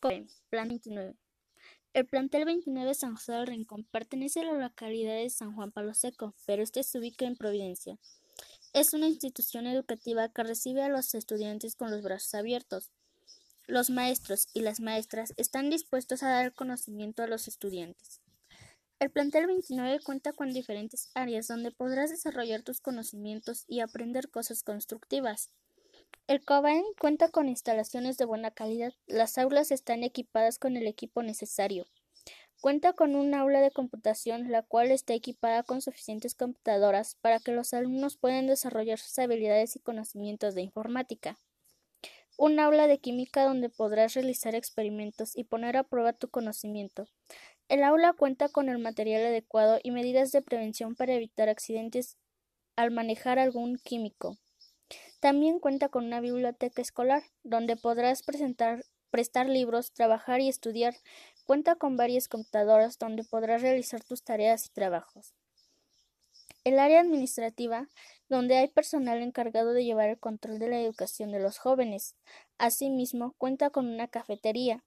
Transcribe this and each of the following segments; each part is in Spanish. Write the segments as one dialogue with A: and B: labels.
A: Plan 29. El plantel 29 San José del Rincón pertenece a la localidad de San Juan Palo Seco, pero este se ubica en Providencia. Es una institución educativa que recibe a los estudiantes con los brazos abiertos. Los maestros y las maestras están dispuestos a dar conocimiento a los estudiantes. El plantel 29 cuenta con diferentes áreas donde podrás desarrollar tus conocimientos y aprender cosas constructivas. El COBAEN cuenta con instalaciones de buena calidad. Las aulas están equipadas con el equipo necesario. Cuenta con un aula de computación, la cual está equipada con suficientes computadoras para que los alumnos puedan desarrollar sus habilidades y conocimientos de informática. Un aula de química donde podrás realizar experimentos y poner a prueba tu conocimiento. El aula cuenta con el material adecuado y medidas de prevención para evitar accidentes al manejar algún químico. También cuenta con una biblioteca escolar, donde podrás presentar, prestar libros, trabajar y estudiar. Cuenta con varias computadoras donde podrás realizar tus tareas y trabajos. El área administrativa, donde hay personal encargado de llevar el control de la educación de los jóvenes. Asimismo, cuenta con una cafetería,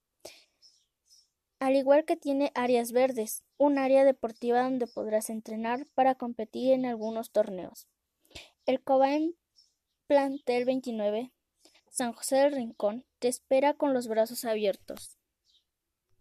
A: al igual que tiene áreas verdes, un área deportiva donde podrás entrenar para competir en algunos torneos. El Cobain Plantel 29, San José del Rincón, te espera con los brazos abiertos.